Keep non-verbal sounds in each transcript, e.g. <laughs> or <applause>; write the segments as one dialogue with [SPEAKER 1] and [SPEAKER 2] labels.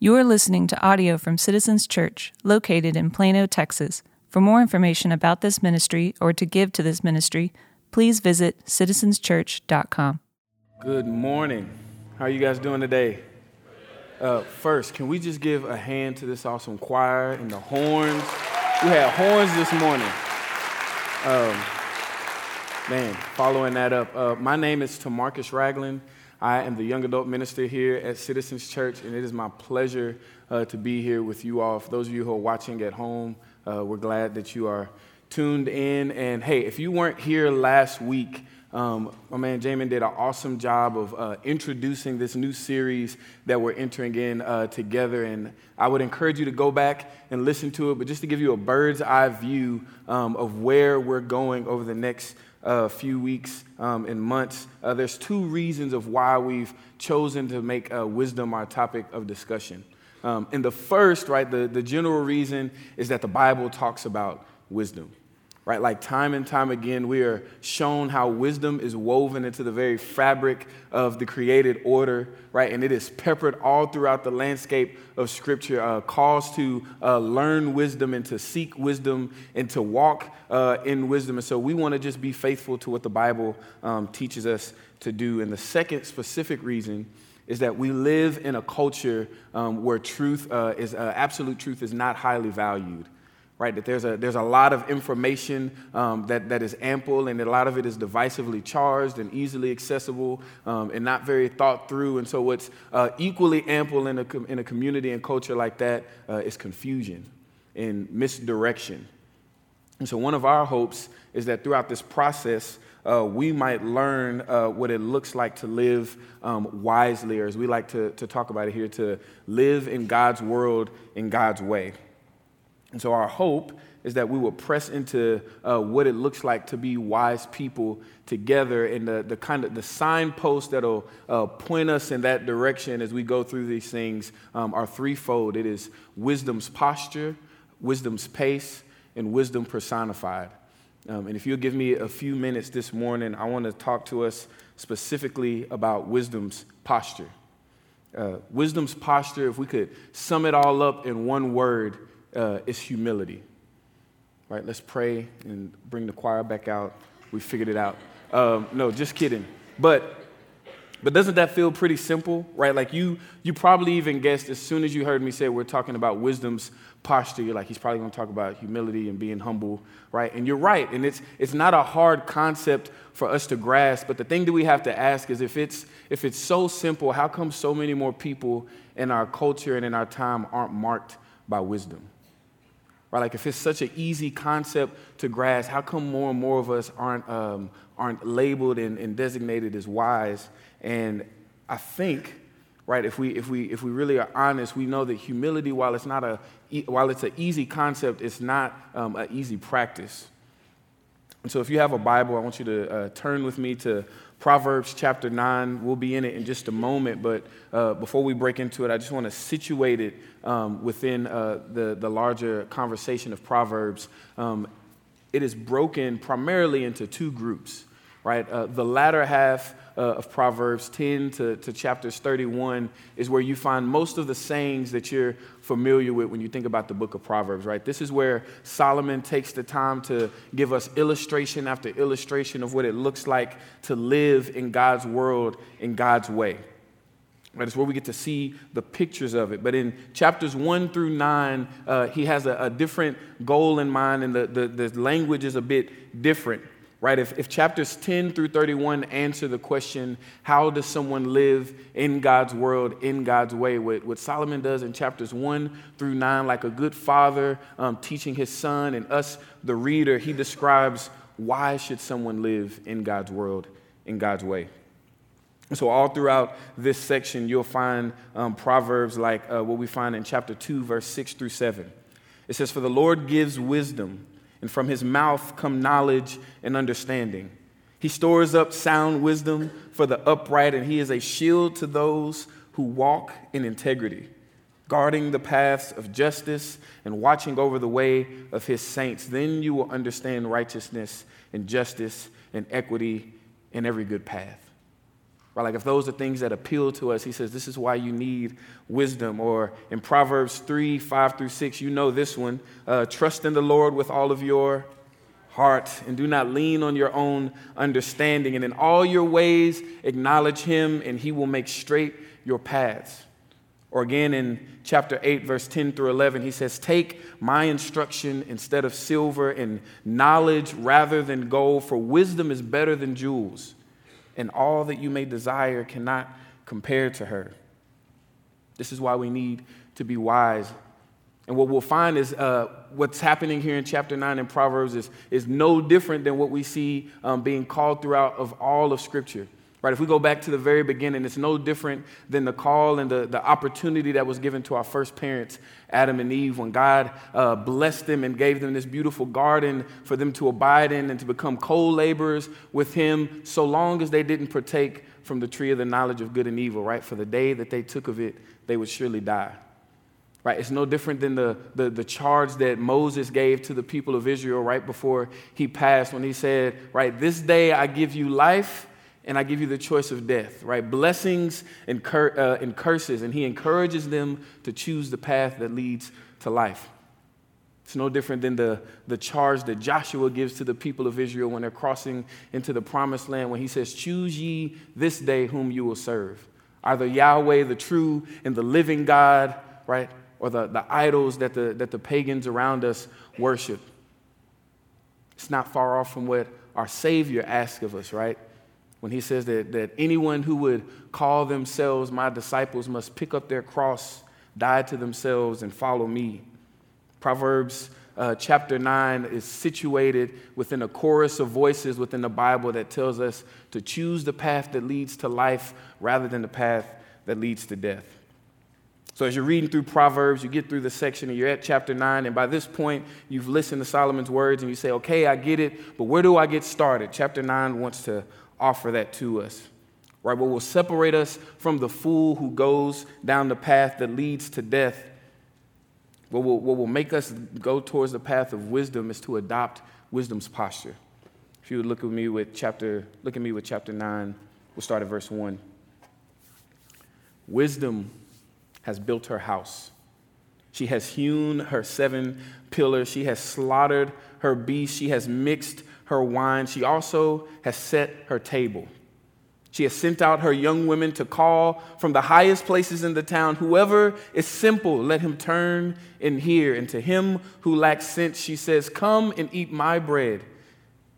[SPEAKER 1] You are listening to audio from Citizens Church, located in Plano, Texas. For more information about this ministry or to give to this ministry, please visit citizenschurch.com.
[SPEAKER 2] Good morning. How are you guys doing today? Uh, first, can we just give a hand to this awesome choir and the horns? We had horns this morning. Um, man, following that up, uh, my name is Tamarcus Ragland. I am the young adult minister here at Citizens Church, and it is my pleasure uh, to be here with you all. For those of you who are watching at home, uh, we're glad that you are tuned in. And hey, if you weren't here last week, um, my man Jamin did an awesome job of uh, introducing this new series that we're entering in uh, together. And I would encourage you to go back and listen to it, but just to give you a bird's eye view um, of where we're going over the next uh, few weeks um, and months, uh, there's two reasons of why we've chosen to make uh, wisdom our topic of discussion. Um, and the first, right, the, the general reason is that the Bible talks about wisdom right? Like time and time again, we are shown how wisdom is woven into the very fabric of the created order, right? And it is peppered all throughout the landscape of Scripture, uh, calls to uh, learn wisdom and to seek wisdom and to walk uh, in wisdom. And so we want to just be faithful to what the Bible um, teaches us to do. And the second specific reason is that we live in a culture um, where truth uh, is uh, absolute truth is not highly valued right? That there's a, there's a lot of information um, that, that is ample, and a lot of it is divisively charged and easily accessible um, and not very thought through. And so, what's uh, equally ample in a, in a community and culture like that uh, is confusion and misdirection. And so, one of our hopes is that throughout this process, uh, we might learn uh, what it looks like to live um, wisely, or as we like to, to talk about it here, to live in God's world in God's way. And so our hope is that we will press into uh, what it looks like to be wise people together. And the, the kind of the signposts that'll uh, point us in that direction as we go through these things um, are threefold. It is wisdom's posture wisdom's pace and wisdom personified. Um, and if you'll give me a few minutes this morning i want to talk to us specifically about wisdom's posture. Uh, wisdom's posture if we could sum it all up in one word uh, is humility. Right? Let's pray and bring the choir back out. We figured it out. Um, no, just kidding. But but doesn't that feel pretty simple, right? Like you you probably even guessed as soon as you heard me say we're talking about wisdom's posture, you're like, he's probably gonna talk about humility and being humble, right? And you're right, and it's it's not a hard concept for us to grasp, but the thing that we have to ask is if it's if it's so simple, how come so many more people in our culture and in our time aren't marked by wisdom? Right? Like if it's such an easy concept to grasp, how come more and more of us aren't, um, aren't labeled and, and designated as wise? And I think, right, if we, if, we, if we really are honest, we know that humility, while it's, not a, while it's an easy concept, it's not um, an easy practice. And so if you have a Bible, I want you to uh, turn with me to Proverbs chapter 9. We'll be in it in just a moment, but uh, before we break into it, I just want to situate it um, within uh, the, the larger conversation of Proverbs. Um, it is broken primarily into two groups, right? Uh, the latter half uh, of Proverbs 10 to, to chapters 31 is where you find most of the sayings that you're familiar with when you think about the book of Proverbs, right? This is where Solomon takes the time to give us illustration after illustration of what it looks like to live in God's world in God's way. Right, it's where we get to see the pictures of it. But in chapters one through nine, uh, he has a, a, different goal in mind, and the, the, the language is a bit different right? If, if chapters 10 through 31 answer the question, how does someone live in God's world, in God's way? What, what Solomon does in chapters 1 through 9, like a good father um, teaching his son and us, the reader, he describes why should someone live in God's world, in God's way. So, all throughout this section, you'll find um, proverbs like uh, what we find in chapter 2, verse 6 through 7. It says, For the Lord gives wisdom and from his mouth come knowledge and understanding. He stores up sound wisdom for the upright, and he is a shield to those who walk in integrity, guarding the paths of justice and watching over the way of his saints. Then you will understand righteousness and justice and equity in every good path. Right? Like if those are things that appeal to us, he says, this is why you need wisdom. Or in Proverbs 3 5 through 6, you know this one uh, trust in the Lord with all of your heart and do not lean on your own understanding. And in all your ways, acknowledge him, and he will make straight your paths. Or again in chapter 8, verse 10 through 11, he says, Take my instruction instead of silver and knowledge rather than gold, for wisdom is better than jewels, and all that you may desire cannot compare to her. This is why we need to be wise. And what we'll find is uh, what's happening here in chapter 9 in Proverbs is, is no different than what we see um, being called throughout of all of Scripture. Right, if we go back to the very beginning, it's no different than the call and the, the opportunity that was given to our first parents, Adam and Eve, when God uh, blessed them and gave them this beautiful garden for them to abide in and to become co laborers with Him, so long as they didn't partake from the tree of the knowledge of good and evil, right? For the day that they took of it, they would surely die. Right? It's no different than the, the, the, charge that Moses gave to the people of Israel right before he passed when he said, Right, this day I give you life and I give you the choice of death, right? Blessings and, cur- uh, and curses, and he encourages them to choose the path that leads to life. It's no different than the, the charge that Joshua gives to the people of Israel when they're crossing into the promised land when he says, Choose ye this day whom you will serve. Either Yahweh, the true and the living God, right? Or the, the idols that the, that the pagans around us worship. It's not far off from what our Savior asks of us, right? When he says that, that anyone who would call themselves my disciples must pick up their cross, die to themselves, and follow me. Proverbs uh, chapter 9 is situated within a chorus of voices within the Bible that tells us to choose the path that leads to life rather than the path that leads to death. So, as you're reading through Proverbs, you get through the section and you're at chapter 9, and by this point, you've listened to Solomon's words and you say, okay, I get it, but where do I get started? Chapter 9 wants to offer that to us. Right? What will separate us from the fool who goes down the path that leads to death, what will, what will make us go towards the path of wisdom is to adopt wisdom's posture. If you would look at me with chapter, look at me with chapter 9, we'll start at verse 1. Wisdom has built her house. She has hewn her seven pillars. She has slaughtered her beasts. She has mixed her wine. She also has set her table. She has sent out her young women to call from the highest places in the town whoever is simple, let him turn and hear. And to him who lacks sense, she says, Come and eat my bread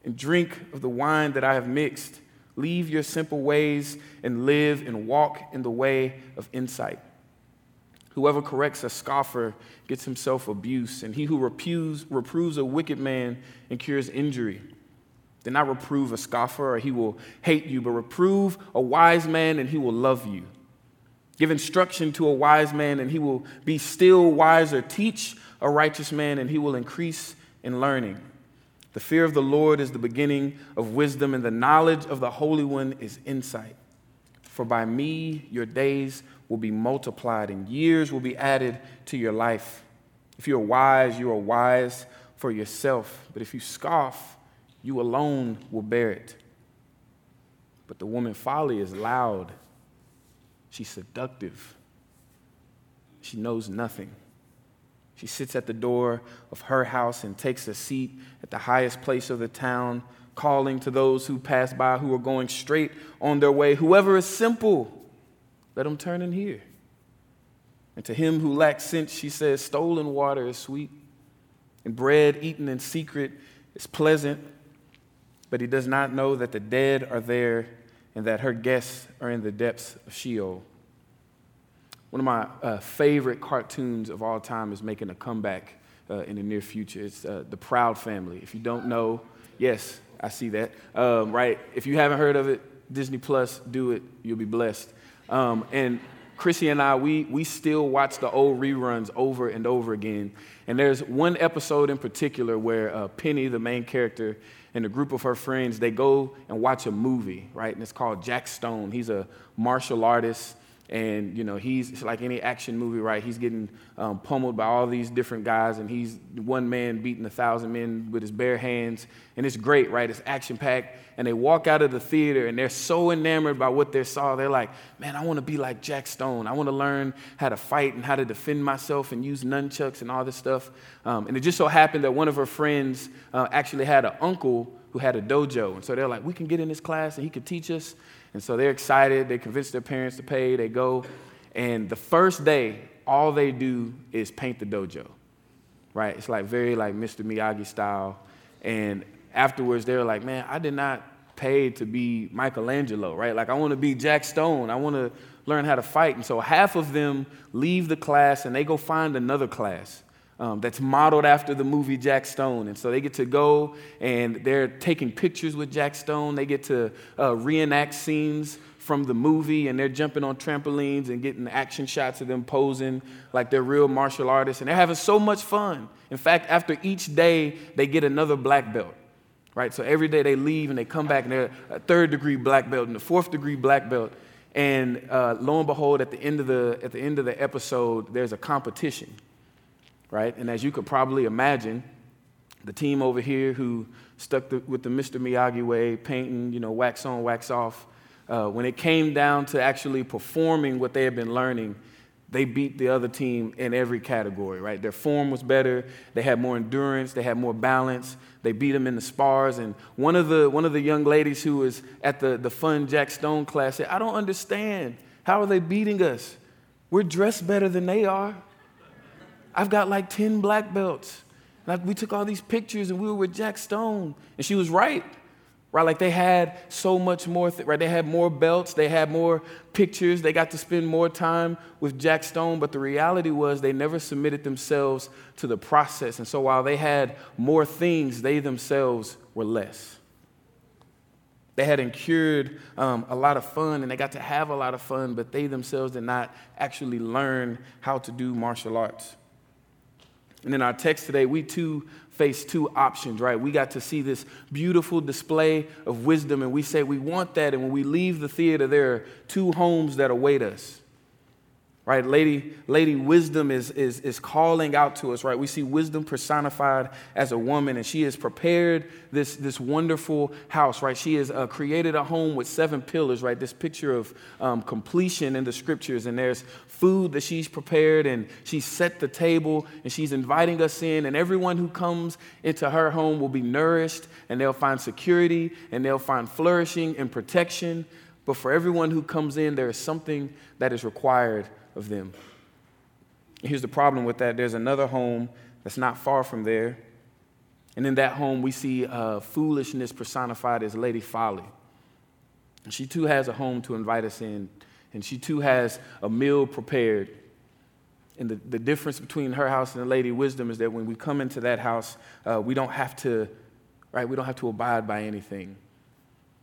[SPEAKER 2] and drink of the wine that I have mixed. Leave your simple ways and live and walk in the way of insight. Whoever corrects a scoffer gets himself abuse, and he who reproves, reproves a wicked man incurs injury. Do not reprove a scoffer, or he will hate you, but reprove a wise man, and he will love you. Give instruction to a wise man, and he will be still wiser. Teach a righteous man, and he will increase in learning. The fear of the Lord is the beginning of wisdom, and the knowledge of the Holy One is insight. For by me your days will be multiplied, and years will be added to your life. If you are wise, you are wise for yourself. But if you scoff, you alone will bear it. But the woman folly is loud. She's seductive. She knows nothing. She sits at the door of her house and takes a seat at the highest place of the town, calling to those who pass by who are going straight on their way. Whoever is simple, let him turn in here. And to him who lacks sense, she says, Stolen water is sweet, and bread eaten in secret is pleasant but he does not know that the dead are there and that her guests are in the depths of Sheol. One of my uh, favorite cartoons of all time is making a comeback uh, in the near future. It's uh, The Proud Family. If you don't know, yes, I see that. Um, right? If you haven't heard of it, Disney Plus, do it. You'll be blessed. Um, and Chrissy and I, we, we still watch the old reruns over and over again. And there's one episode in particular where uh, Penny, the main character, and a group of her friends, they go and watch a movie, right? And it's called Jack Stone. He's a martial artist. And you know he's like any action movie right? He's getting um, pummeled by all these different guys and he's one man beating a thousand men with his bare hands. And it's great right? It's action packed. And they walk out of the theater and they're so enamored by what they saw. They're like man i want to be like jack stone. I want to learn how to fight and how to defend myself and use nunchucks and all this stuff. Um, and it just so happened that one of her friends uh, actually had an uncle who had a dojo. And so they're like we can get in this class and he could teach us and so they're excited. They convince their parents to pay. They go. And the first day, all they do is paint the dojo, right? It's like very like Mr. Miyagi style. And afterwards, they're like, man, I did not pay to be Michelangelo, right? Like, I want to be Jack Stone. I want to learn how to fight. And so half of them leave the class and they go find another class um, that's modeled after the movie Jack Stone. And so they get to go and they're taking pictures with Jack Stone. They get to uh, reenact scenes from the movie and they're jumping on trampolines and getting action shots of them posing like they're real martial artists. And they're having so much fun. In fact, after each day, they get another black belt. Right? So every day they leave and they come back and they're a third degree black belt and a fourth degree black belt. And uh, lo and behold, at the end of the at the end of the episode, there's a competition right? And as you could probably imagine, the team over here who stuck the, with the Mr. Miyagi way, painting, you know, wax on, wax off, uh, when it came down to actually performing what they had been learning, they beat the other team in every category, right? Their form was better, they had more endurance, they had more balance, they beat them in the spars. And one of the, one of the young ladies who was at the, the fun Jack Stone class said, I don't understand. How are they beating us? We're dressed better than they are. I've got like 10 black belts. Like we took all these pictures and we were with Jack Stone. And she was right. Right? Like they had so much more, th- right? They had more belts, they had more pictures, they got to spend more time with Jack Stone, but the reality was they never submitted themselves to the process. And so while they had more things, they themselves were less. They had incurred um, a lot of fun and they got to have a lot of fun, but they themselves did not actually learn how to do martial arts. And in our text today, we too face two options, right? We got to see this beautiful display of wisdom, and we say we want that. And when we leave the theater, there are two homes that await us right? Lady lady wisdom is, is is calling out to us right? We see wisdom personified as a woman and she has prepared this this wonderful house right? She has uh, created a home with seven pillars right? This picture of um, completion in the scriptures and there's food that she's prepared and she's set the table and she's inviting us in and everyone who comes into her home will be nourished and they'll find security and they'll find flourishing and protection. But for everyone who comes in there is something that is required of them. Here's the problem with that there's another home that's not far from there. And in that home, we see uh, foolishness personified as Lady Folly. She too has a home to invite us in, and she too has a meal prepared. And the, the difference between her house and the Lady Wisdom is that when we come into that house, uh, we don't have to, right, we don't have to abide by anything.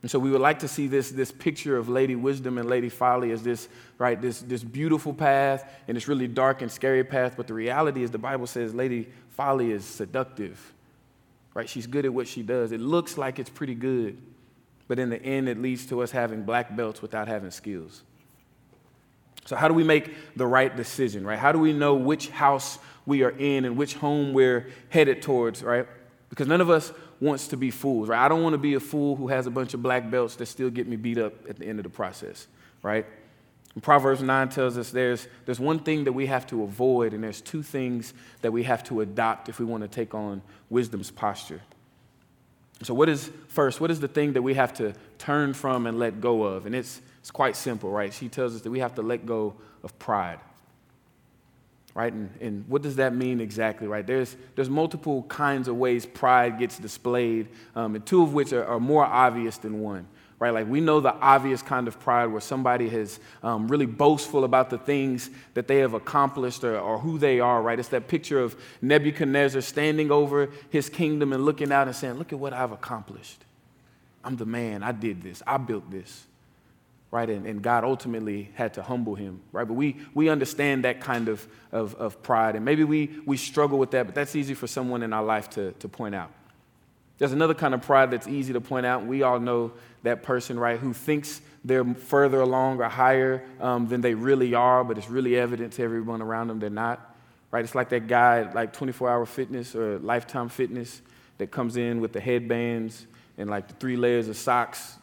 [SPEAKER 2] And so we would like to see this, this picture of Lady Wisdom and Lady Folly as this, right, this, this beautiful path and this really dark and scary path. But the reality is the Bible says Lady Folly is seductive. Right? She's good at what she does. It looks like it's pretty good, but in the end, it leads to us having black belts without having skills. So, how do we make the right decision, right? How do we know which house we are in and which home we're headed towards, right? Because none of us wants to be fools, right? I don't want to be a fool who has a bunch of black belts that still get me beat up at the end of the process, right? And Proverbs 9 tells us there's, there's one thing that we have to avoid, and there's two things that we have to adopt if we want to take on wisdom's posture. So, what is first, what is the thing that we have to turn from and let go of? And it's, it's quite simple, right? She tells us that we have to let go of pride right? And, and what does that mean exactly, right? There's, there's multiple kinds of ways pride gets displayed, um, and two of which are, are, more obvious than one, right? Like we know the obvious kind of pride where somebody is um, really boastful about the things that they have accomplished or, or who they are, right? It's that picture of Nebuchadnezzar standing over his kingdom and looking out and saying, Look at what I've accomplished. I'm the man. I did this. I built this right? And, and, God ultimately had to humble him, right? But we, we understand that kind of, of, of, pride, and maybe we, we struggle with that, but that's easy for someone in our life to, to point out. There's another kind of pride that's easy to point out, we all know that person, right, who thinks they're further along or higher um, than they really are, but it's really evident to everyone around them they're not, right? It's like that guy, like 24 Hour Fitness or Lifetime Fitness, that comes in with the headbands and like the three layers of socks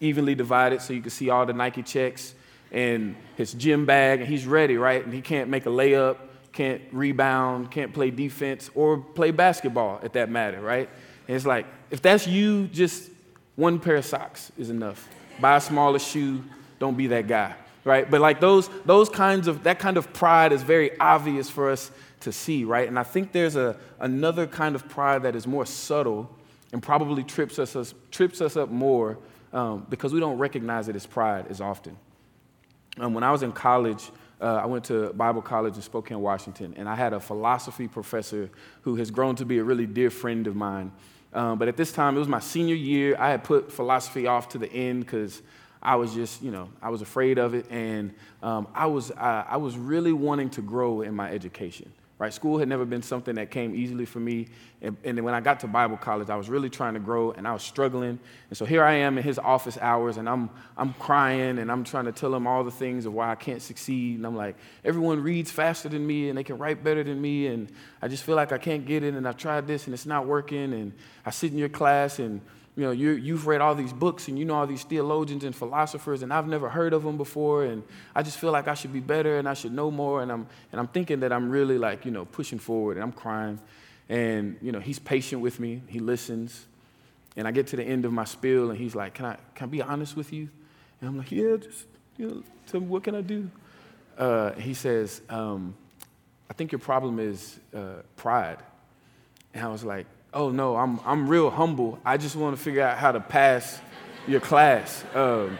[SPEAKER 2] evenly divided so you can see all the Nike checks and his gym bag, and he's ready, right? And he can't make a layup, can't rebound, can't play defense or play basketball at that matter, right? And it's like, if that's you, just one pair of socks is enough. Buy a smaller shoe, don't be that guy, right? But like those, those kinds of, that kind of pride is very obvious for us to see, right? And I think there's a, another kind of pride that is more subtle and probably trips us, us trips us up more um, because we don't recognize it as pride as often. Um, when I was in college, uh, I went to Bible college in Spokane, Washington, and I had a philosophy professor who has grown to be a really dear friend of mine. Um, but at this time, it was my senior year. I had put philosophy off to the end because I was just, you know, I was afraid of it, and um, I was, I, I was really wanting to grow in my education right? School had never been something that came easily for me. And, and when I got to Bible college, I was really trying to grow and I was struggling. And so here I am in his office hours and I'm, I'm crying and I'm trying to tell him all the things of why I can't succeed. And I'm like, everyone reads faster than me and they can write better than me. And I just feel like I can't get it. And I've tried this and it's not working. And I sit in your class and you know, you have read all these books and you know all these theologians and philosophers, and I've never heard of them before, and I just feel like I should be better and I should know more, and I'm, and I'm thinking that I'm really like, you know, pushing forward, and I'm crying. And, you know, he's patient with me, he listens. And I get to the end of my spiel, and he's like, Can I, can I be honest with you? And I'm like, Yeah, just, you know, tell me, what can I do? Uh, he says, um, I think your problem is uh, pride. And I was like, oh no, I'm, I'm real humble. I just want to figure out how to pass your class. Um,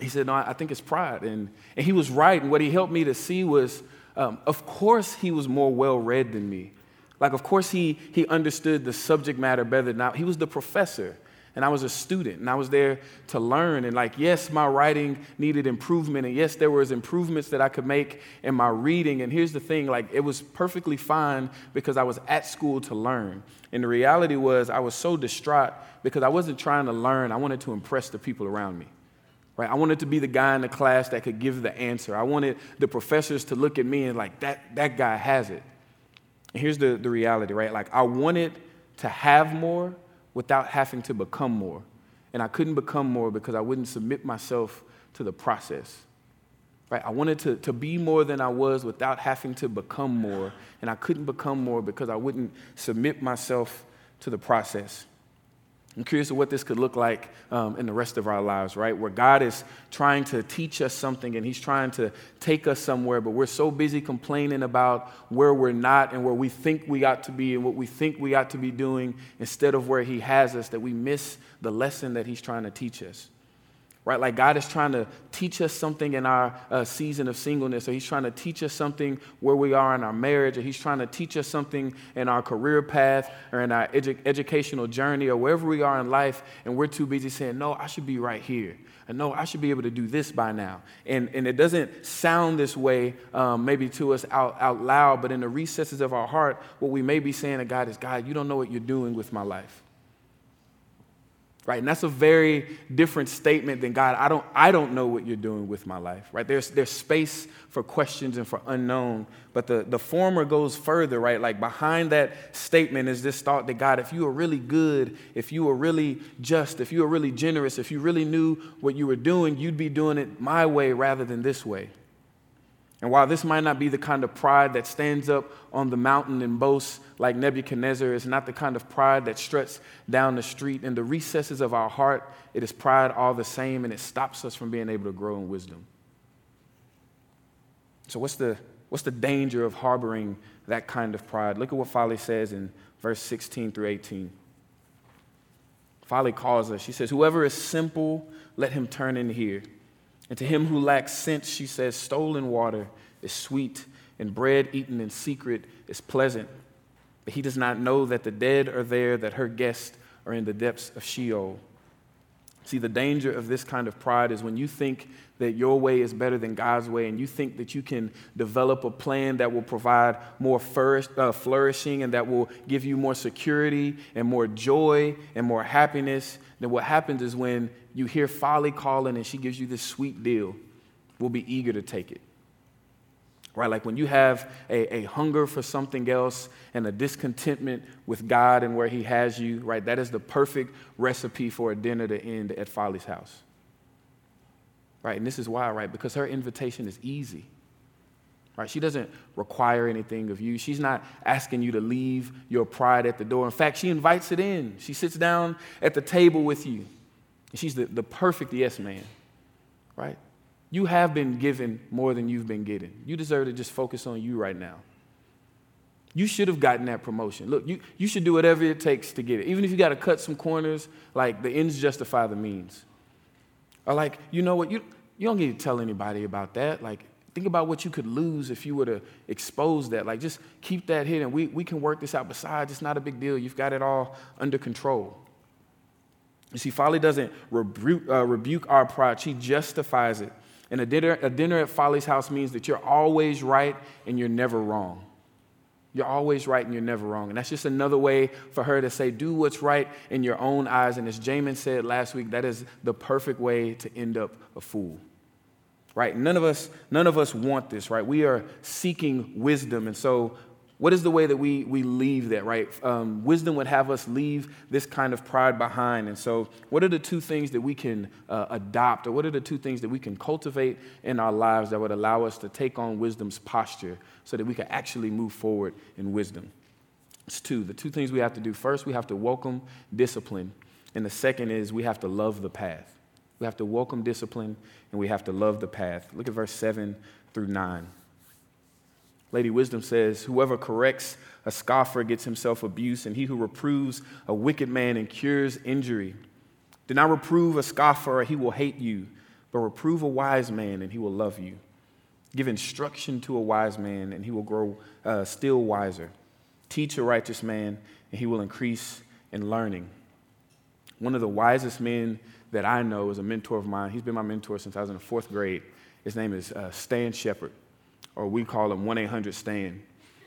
[SPEAKER 2] he said, no, I think it's pride. And, and he was right. And what he helped me to see was, um, of course, he was more well read than me. Like, of course, he, he understood the subject matter better than I. He was the professor and I was a student and I was there to learn. And like, yes, my writing needed improvement. And yes, there was improvements that I could make in my reading. And here's the thing, like, it was perfectly fine because I was at school to learn. And the reality was I was so distraught because I wasn't trying to learn. I wanted to impress the people around me. Right? I wanted to be the guy in the class that could give the answer. I wanted the professors to look at me and like, that, that guy has it. And here's the, the reality, right? Like, I wanted to have more without having to become more. And I couldn't become more because I wouldn't submit myself to the process. Right? I wanted to, to be more than I was without having to become more. And I couldn't become more because I wouldn't submit myself to the process. I'm curious of what this could look like um, in the rest of our lives, right? Where God is trying to teach us something and He's trying to take us somewhere, but we're so busy complaining about where we're not and where we think we ought to be and what we think we ought to be doing instead of where He has us that we miss the lesson that He's trying to teach us right? Like God is trying to teach us something in our uh, season of singleness, or He's trying to teach us something where we are in our marriage, or He's trying to teach us something in our career path or in our edu- educational journey, or wherever we are in life, and we're too busy saying, No, I should be right here. And no, I should be able to do this by now. And, and it doesn't sound this way um, maybe to us out, out loud, but in the recesses of our heart, what we may be saying to God is, God, you don't know what you're doing with my life right? And that's a very different statement than god i don't i don't know what you're doing with my life right? There's there's space for questions and for unknown but the the former goes further right? Like behind that statement is this thought that god if you were really good if you were really just if you were really generous if you really knew what you were doing you'd be doing it my way rather than this way and while this might not be the kind of pride that stands up on the mountain and boasts like Nebuchadnezzar, it's not the kind of pride that struts down the street. In the recesses of our heart, it is pride all the same, and it stops us from being able to grow in wisdom. So, what's the, what's the danger of harboring that kind of pride? Look at what Folly says in verse 16 through 18. Folly calls us. She says, Whoever is simple, let him turn in here. And to him who lacks sense, she says, stolen water is sweet, and bread eaten in secret is pleasant. But he does not know that the dead are there, that her guests are in the depths of Sheol. See, the danger of this kind of pride is when you think that your way is better than God's way and you think that you can develop a plan that will provide more uh, flourishing and that will give you more security and more joy and more happiness, then what happens is when you hear folly calling and she gives you this sweet deal, we'll be eager to take it right? Like when you have a, a, hunger for something else and a discontentment with God and where He has you, right? That is the perfect recipe for a dinner to end at Folly's house, right? And this is why, right? Because her invitation is easy. Right? She doesn't require anything of you. She's not asking you to leave your pride at the door. In fact, she invites it in. She sits down at the table with you. She's the, the perfect yes man, right? You have been given more than you've been getting. You deserve to just focus on you right now. You should have gotten that promotion. Look, you, you should do whatever it takes to get it. Even if you got to cut some corners, like the ends justify the means. Or like, you know what, you, you don't need to tell anybody about that. Like, think about what you could lose if you were to expose that. Like, just keep that hidden. We, we can work this out. Besides, it's not a big deal. You've got it all under control. You see, folly doesn't rebuke, uh, rebuke our pride, she justifies it and a dinner, a dinner at Folly's house means that you're always right and you're never wrong. You're always right and you're never wrong. And that's just another way for her to say, do what's right in your own eyes. And as Jamin said last week, that is the perfect way to end up a fool. Right? None of us, none of us want this, right? We are seeking wisdom. And so what is the way that we, we leave that, right? Um, wisdom would have us leave this kind of pride behind. And so, what are the two things that we can uh, adopt, or what are the two things that we can cultivate in our lives that would allow us to take on wisdom's posture so that we can actually move forward in wisdom? It's two. The two things we have to do first, we have to welcome discipline. And the second is we have to love the path. We have to welcome discipline and we have to love the path. Look at verse 7 through 9. Lady Wisdom says, Whoever corrects a scoffer gets himself abuse, and he who reproves a wicked man and cures injury. Do not reprove a scoffer, or he will hate you, but reprove a wise man, and he will love you. Give instruction to a wise man, and he will grow uh, still wiser. Teach a righteous man, and he will increase in learning. One of the wisest men that I know is a mentor of mine. He's been my mentor since I was in the fourth grade. His name is uh, Stan Shepard or we call him 1 800 Stan.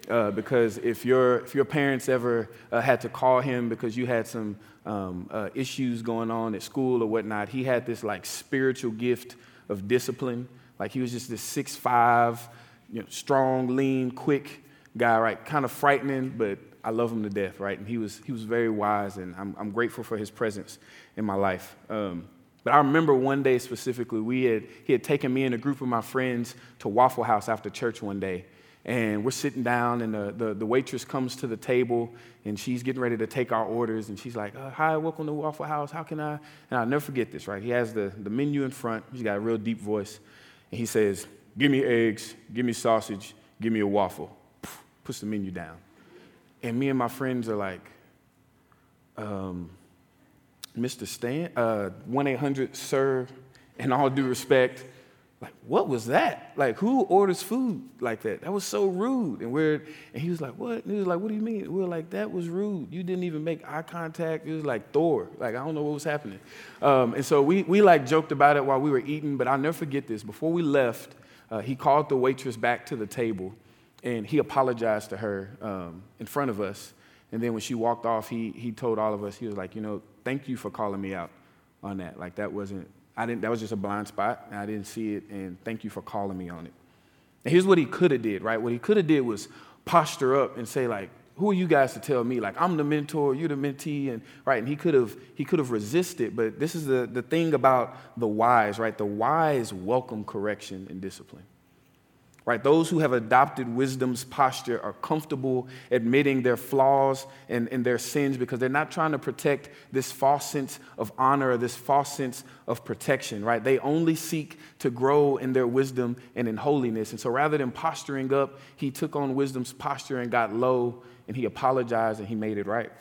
[SPEAKER 2] Uh, because if your, if your parents ever uh, had to call him because you had some um, uh, issues going on at school or whatnot, he had this like spiritual gift of discipline. Like he was just this six five, you know, strong, lean, quick guy, right? Kind of frightening, but I love him to death, right? And he was, he was very wise, and I'm, I'm grateful for his presence in my life. Um, but I remember one day specifically, we had, he had taken me and a group of my friends to Waffle House after church one day. And we're sitting down, and the, the, the waitress comes to the table, and she's getting ready to take our orders. And she's like, uh, Hi, welcome to Waffle House. How can I? And I'll never forget this, right? He has the, the menu in front. He's got a real deep voice. And he says, Give me eggs, give me sausage, give me a waffle. Puts the menu down. And me and my friends are like, um, Mr. Stan, uh, 1 800 Sir, in all due respect, like, what was that? Like, who orders food like that? That was so rude. And we're, and he was like, what? And he was like, what do you mean? We were like, that was rude. You didn't even make eye contact. It was like Thor. Like, I don't know what was happening. Um, and so we, we like joked about it while we were eating, but I'll never forget this. Before we left, uh, he called the waitress back to the table and he apologized to her um, in front of us. And then when she walked off, he, he told all of us, he was like, you know, thank you for calling me out on that. Like that wasn't, I didn't, that was just a blind spot. And I didn't see it. And thank you for calling me on it. And here's what he could have did, right? What he could have did was posture up and say like, who are you guys to tell me? Like I'm the mentor, you're the mentee, and right. And he could have he could have resisted, but this is the, the thing about the wise, right? The wise welcome correction and discipline. Right? Those who have adopted wisdom's posture are comfortable admitting their flaws and, and their sins because they're not trying to protect this false sense of honor or this false sense of protection, right? They only seek to grow in their wisdom and in holiness. And so rather than posturing up, he took on wisdom's posture and got low and he apologized and he made it right.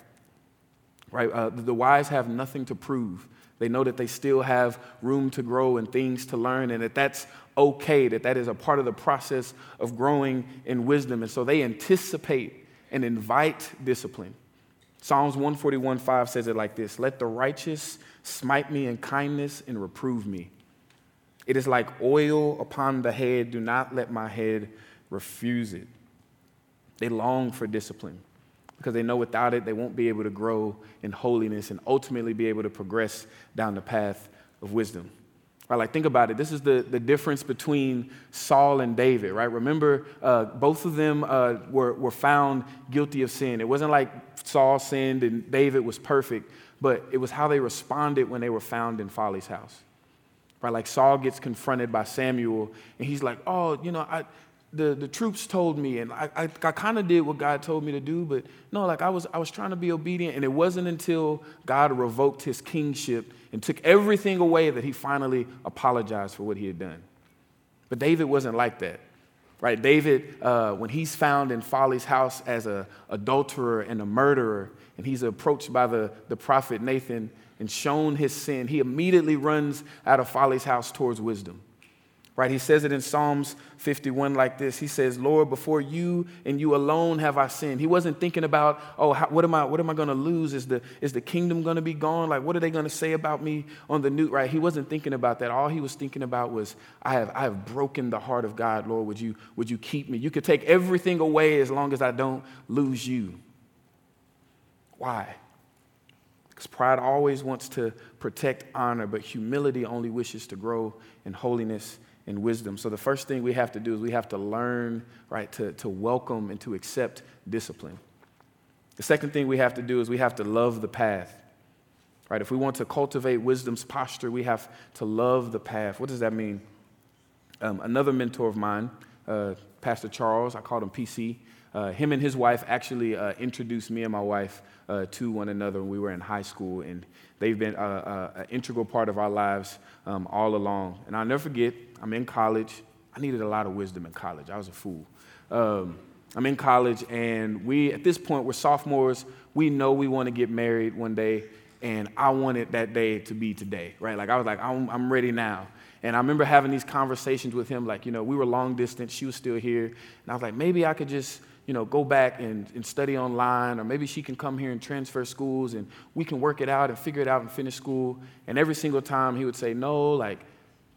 [SPEAKER 2] Right? Uh, the wise have nothing to prove. They know that they still have room to grow and things to learn, and that that's okay, that that is a part of the process of growing in wisdom. And so they anticipate and invite discipline. Psalms 141 5 says it like this Let the righteous smite me in kindness and reprove me. It is like oil upon the head. Do not let my head refuse it. They long for discipline because they know without it, they won't be able to grow in holiness and ultimately be able to progress down the path of wisdom. Right, like think about it. This is the, the difference between Saul and David, right? Remember, uh, both of them uh, were, were found guilty of sin. It wasn't like Saul sinned and David was perfect, but it was how they responded when they were found in Folly's house. Right, like Saul gets confronted by Samuel, and he's like, "Oh, you know, I, the, the troops told me, and I, I, I kind of did what God told me to do, but no, like I was, I was trying to be obedient. And it wasn't until God revoked his kingship and took everything away that he finally apologized for what he had done. But David wasn't like that, right? David, uh, when he's found in Folly's house as an adulterer and a murderer, and he's approached by the, the prophet Nathan and shown his sin, he immediately runs out of Folly's house towards wisdom right? He says it in Psalms 51 like this. He says, Lord, before you and you alone have I sinned. He wasn't thinking about, oh, how, what am I, what am I going to lose? Is the, is the kingdom going to be gone? Like, what are they going to say about me on the new, right? He wasn't thinking about that. All he was thinking about was, I have, I have broken the heart of God, Lord. Would you, would you keep me? You could take everything away as long as I don't lose you. Why? Because pride always wants to protect honor, but humility only wishes to grow in holiness and wisdom. So the first thing we have to do is we have to learn, right, to, to welcome and to accept discipline. The second thing we have to do is we have to love the path. Right? If we want to cultivate wisdom's posture, we have to love the path. What does that mean? Um, another mentor of mine, uh, Pastor Charles, I called him PC. Uh, him and his wife actually uh, introduced me and my wife uh, to one another when we were in high school, and they've been uh, uh, an integral part of our lives um, all along. And I'll never forget, I'm in college. I needed a lot of wisdom in college. I was a fool. Um, I'm in college, and we, at this point, we're sophomores. We know we want to get married one day, and I wanted that day to be today, right? Like, I was like, I'm, I'm ready now. And I remember having these conversations with him, like, you know, we were long distance, she was still here. And I was like, maybe I could just, you know, go back and, and study online, or maybe she can come here and transfer schools and we can work it out and figure it out and finish school. And every single time he would say, no, like,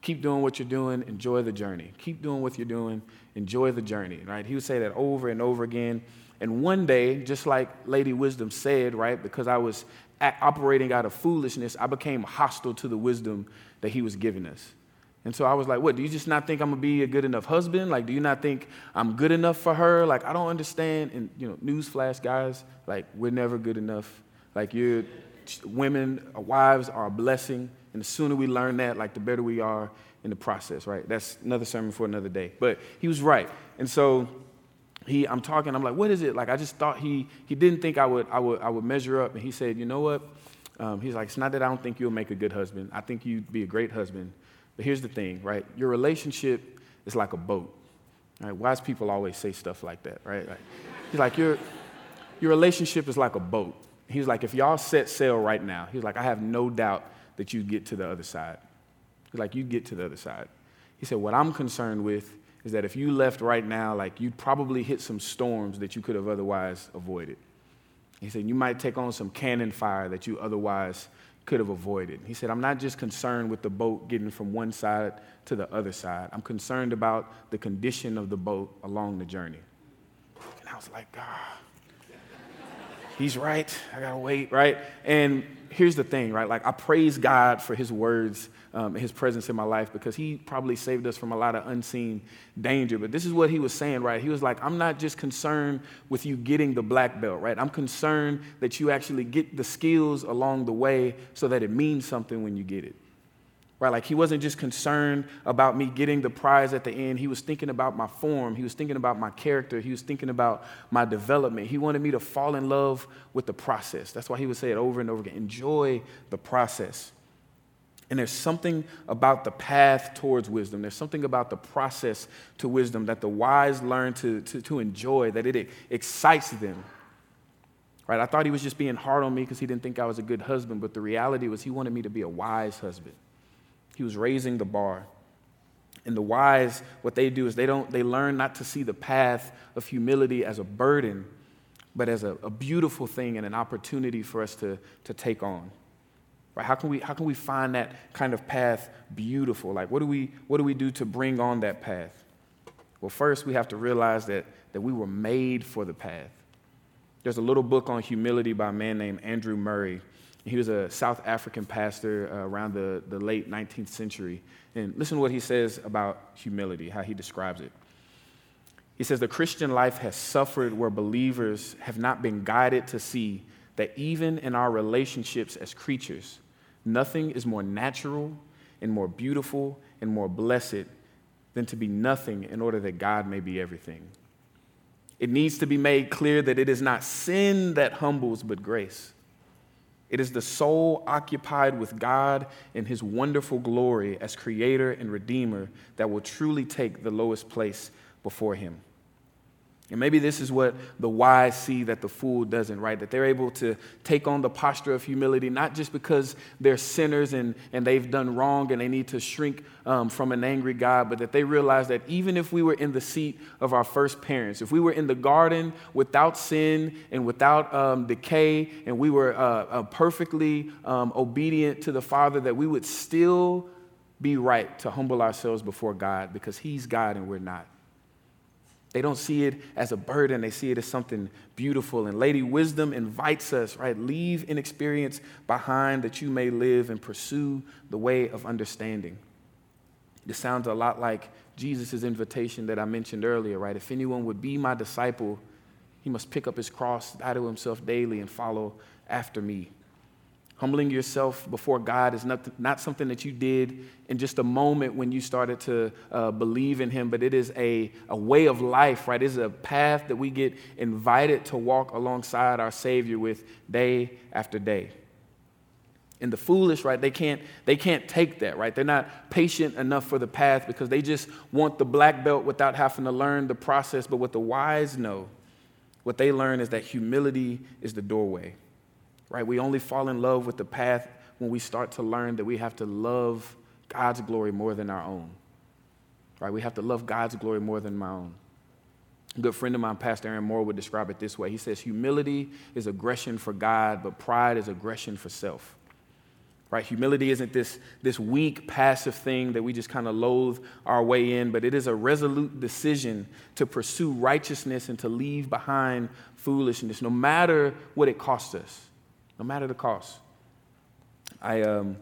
[SPEAKER 2] keep doing what you're doing, enjoy the journey. Keep doing what you're doing, enjoy the journey, right? He would say that over and over again. And one day, just like Lady Wisdom said, right, because I was operating out of foolishness, I became hostile to the wisdom that he was giving us. And so I was like, what, do you just not think I'm gonna be a good enough husband? Like, do you not think I'm good enough for her? Like, I don't understand. And, you know, newsflash, guys, like, we're never good enough. Like, you're, women, uh, wives are a blessing. And the sooner we learn that, like, the better we are in the process, right? That's another sermon for another day. But he was right. And so he, I'm talking, I'm like, what is it? Like, I just thought he, he didn't think I would, I would, I would measure up. And he said, you know what? Um, he's like, it's not that I don't think you'll make a good husband. I think you'd be a great husband. But here's the thing, right? Your relationship is like a boat. Right? Wise people always say stuff like that, right? Like, he's like, your, your relationship is like a boat. He's like, if y'all set sail right now, he's like, I have no doubt that you get to the other side. Like, you get to the other side. He said, what I'm concerned with is that if you left right now, like you'd probably hit some storms that you could have otherwise avoided. He said, you might take on some cannon fire that you otherwise could have avoided. He said, I'm not just concerned with the boat getting from one side to the other side. I'm concerned about the condition of the boat along the journey. And I was like, ah, he's right. I gotta wait, right? And here's the thing, right? Like, I praise God for his words um, his presence in my life because he probably saved us from a lot of unseen danger. But this is what he was saying, right? He was like, I'm not just concerned with you getting the black belt, right? I'm concerned that you actually get the skills along the way so that it means something when you get it. Right? Like he wasn't just concerned about me getting the prize at the end. He was thinking about my form. He was thinking about my character. He was thinking about my development. He wanted me to fall in love with the process. That's why he would say it over and over again enjoy the process. And there's something about the path towards wisdom. There's something about the process to wisdom that the wise learn to, to, to enjoy, that it excites them. Right? I thought he was just being hard on me because he didn't think I was a good husband, but the reality was he wanted me to be a wise husband. He was raising the bar. And the wise, what they do is they don't they learn not to see the path of humility as a burden, but as a, a beautiful thing and an opportunity for us to, to take on. Right? How can, we, how can we find that kind of path beautiful? Like, what do, we, what do we do to bring on that path? Well, first, we have to realize that, that we were made for the path. There's a little book on humility by a man named Andrew Murray. He was a South African pastor uh, around the, the late 19th century. And listen to what he says about humility, how he describes it. He says, The Christian life has suffered where believers have not been guided to see that even in our relationships as creatures, nothing is more natural and more beautiful and more blessed than to be nothing in order that God may be everything. It needs to be made clear that it is not sin that humbles, but grace. It is the soul occupied with God in his wonderful glory as creator and redeemer that will truly take the lowest place before him. And maybe this is what the wise see that the fool doesn't, right? That they're able to take on the posture of humility, not just because they're sinners and, and they've done wrong and they need to shrink um, from an angry God, but that they realize that even if we were in the seat of our first parents, if we were in the garden without sin and without um, decay, and we were uh, uh, perfectly um, obedient to the Father, that we would still be right to humble ourselves before God because He's God and we're not. They don't see it as a burden, they see it as something beautiful. And Lady Wisdom invites us, right? Leave inexperience behind that you may live and pursue the way of understanding. This sounds a lot like Jesus' invitation that I mentioned earlier, right? If anyone would be my disciple, he must pick up his cross, die to himself daily, and follow after me. Humbling yourself before God is not, not something that you did in just a moment when you started to uh, believe in Him, but it is a, a way of life, right? It is a path that we get invited to walk alongside our Savior with day after day. And the foolish, right, they can't, they can't take that, right? They're not patient enough for the path because they just want the black belt without having to learn the process. But what the wise know, what they learn is that humility is the doorway right? We only fall in love with the path when we start to learn that we have to love God's glory more than our own, right? We have to love God's glory more than my own. A good friend of mine, Pastor Aaron Moore, would describe it this way. He says, Humility is aggression for God, but pride is aggression for self. Right? Humility isn't this, this weak, passive thing that we just kind of loathe our way in, but it is a resolute decision to pursue righteousness and to leave behind foolishness, no matter what it costs us no matter the cost. I, um,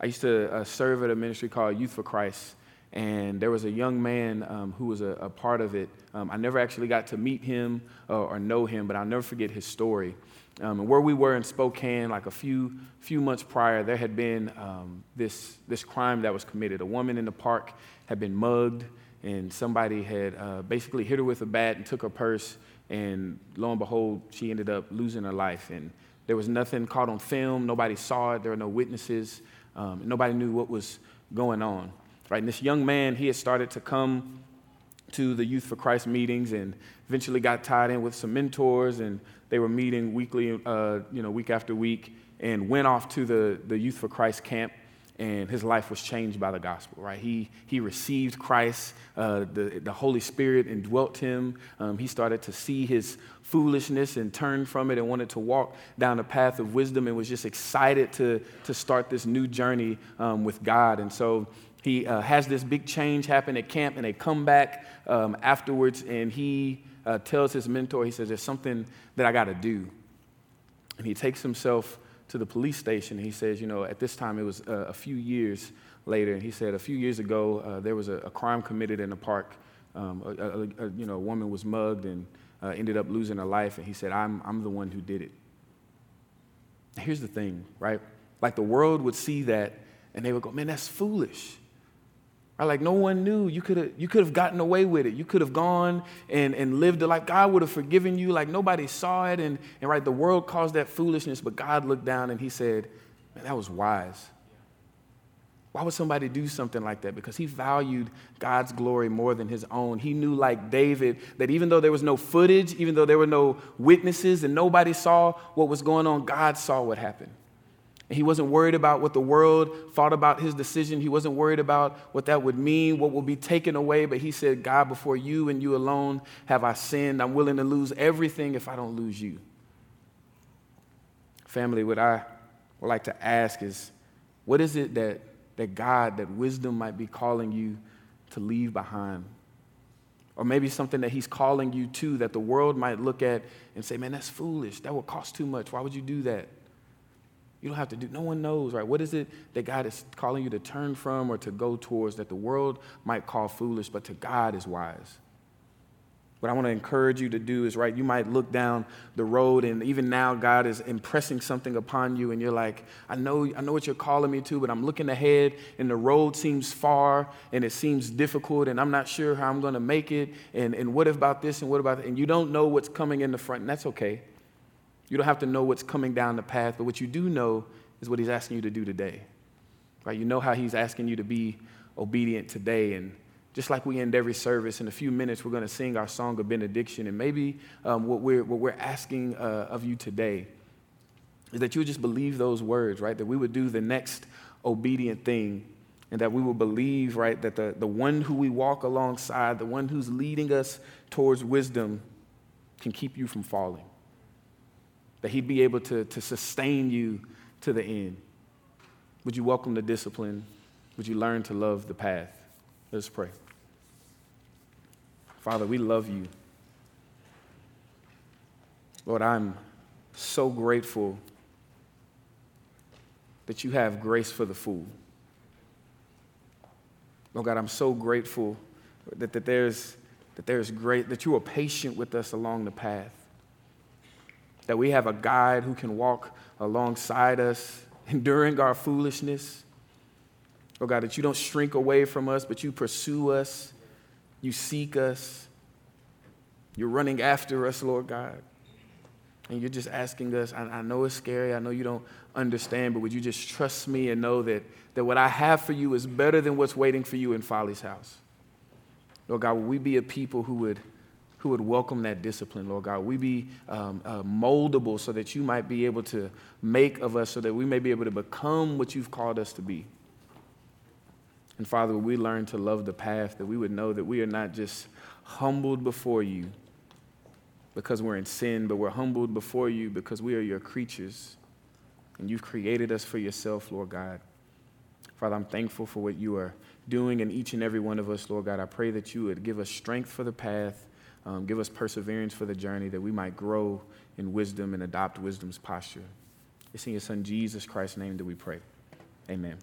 [SPEAKER 2] I used to uh, serve at a ministry called Youth for Christ, and there was a young man um, who was a, a, part of it. Um, I never actually got to meet him uh, or know him, but I'll never forget his story. Um, and where we were in Spokane, like a few, few months prior, there had been um, this, this crime that was committed. A woman in the park had been mugged, and somebody had uh, basically hit her with a bat and took her purse, and lo and behold, she ended up losing her life. And there was nothing caught on film. Nobody saw it. There were no witnesses. Um, nobody knew what was going on. Right? And this young man, he had started to come to the Youth for Christ meetings and eventually got tied in with some mentors, and they were meeting weekly, uh, you know, week after week, and went off to the, the Youth for Christ camp and his life was changed by the gospel, right? He, he received Christ, uh, the, the Holy Spirit indwelt him. Um, he started to see his foolishness and turned from it and wanted to walk down a path of wisdom and was just excited to, to start this new journey um, with God. And so he uh, has this big change happen at camp and they come back um, afterwards and he uh, tells his mentor, he says, There's something that I got to do. And he takes himself to the police station. He says, you know, at this time it was uh, a few years later. And He said, a few years ago, uh, there was a, a, crime committed in the park. Um, a, a, you know, a woman was mugged and uh, ended up losing her life. And he said, I'm, I'm the one who did it. Here's the thing, right? Like the world would see that and they would go, man, that's foolish. Right? Like no one knew. You could have you could have gotten away with it. You could have gone and, and lived a life. God would have forgiven you. Like nobody saw it. And, and right, the world caused that foolishness, but God looked down and he said, Man, that was wise. Why would somebody do something like that? Because he valued God's glory more than his own. He knew, like David, that even though there was no footage, even though there were no witnesses and nobody saw what was going on, God saw what happened. He wasn't worried about what the world thought about his decision. He wasn't worried about what that would mean, what will be taken away. But he said, God, before you and you alone have I sinned. I'm willing to lose everything if I don't lose you. Family, what I would like to ask is what is it that, that God, that wisdom might be calling you to leave behind? Or maybe something that He's calling you to that the world might look at and say, man, that's foolish. That would cost too much. Why would you do that? You don't have to do, no one knows, right? What is it that God is calling you to turn from or to go towards that the world might call foolish, but to God is wise? What I want to encourage you to do is, right, you might look down the road and even now God is impressing something upon you and you're like, I know, I know what you're calling me to, but I'm looking ahead and the road seems far and it seems difficult and I'm not sure how I'm going to make it and, and what about this and what about that? And you don't know what's coming in the front and that's okay. You don't have to know what's coming down the path, but what you do know is what he's asking you to do today. Right? You know how he's asking you to be obedient today. And just like we end every service, in a few minutes, we're going to sing our song of benediction. And maybe um, what, we're, what we're asking uh, of you today is that you would just believe those words, right? That we would do the next obedient thing and that we will believe, right, that the, the one who we walk alongside, the one who's leading us towards wisdom, can keep you from falling that He'd be able to, to sustain you to the end. Would you welcome the discipline? Would you learn to love the path? Let's pray. Father, we love you. Lord, I'm so grateful that you have grace for the fool. Lord God, I'm so grateful that, that, there's, that there's great, that you are patient with us along the path that we have a guide who can walk alongside us, <laughs> enduring our foolishness. Oh God, that you don't shrink away from us, but you pursue us, you seek us, you're running after us, Lord God. And you're just asking us, I, I, know it's scary, I know you don't understand, but would you just trust me and know that, that what I have for you is better than what's waiting for you in Folly's house? Lord God, will we be a people who would who would welcome that discipline, Lord God. We be um, uh, moldable so that you might be able to make of us, so that we may be able to become what you've called us to be. And Father, we learn to love the path, that we would know that we are not just humbled before you because we're in sin, but we're humbled before you because we are your creatures. And you've created us for yourself, Lord God. Father, I'm thankful for what you are doing in each and every one of us, Lord God. I pray that you would give us strength for the path um, give us perseverance for the journey that we might grow in wisdom and adopt wisdom's posture. It's in your son Jesus Christ's name that we pray. Amen.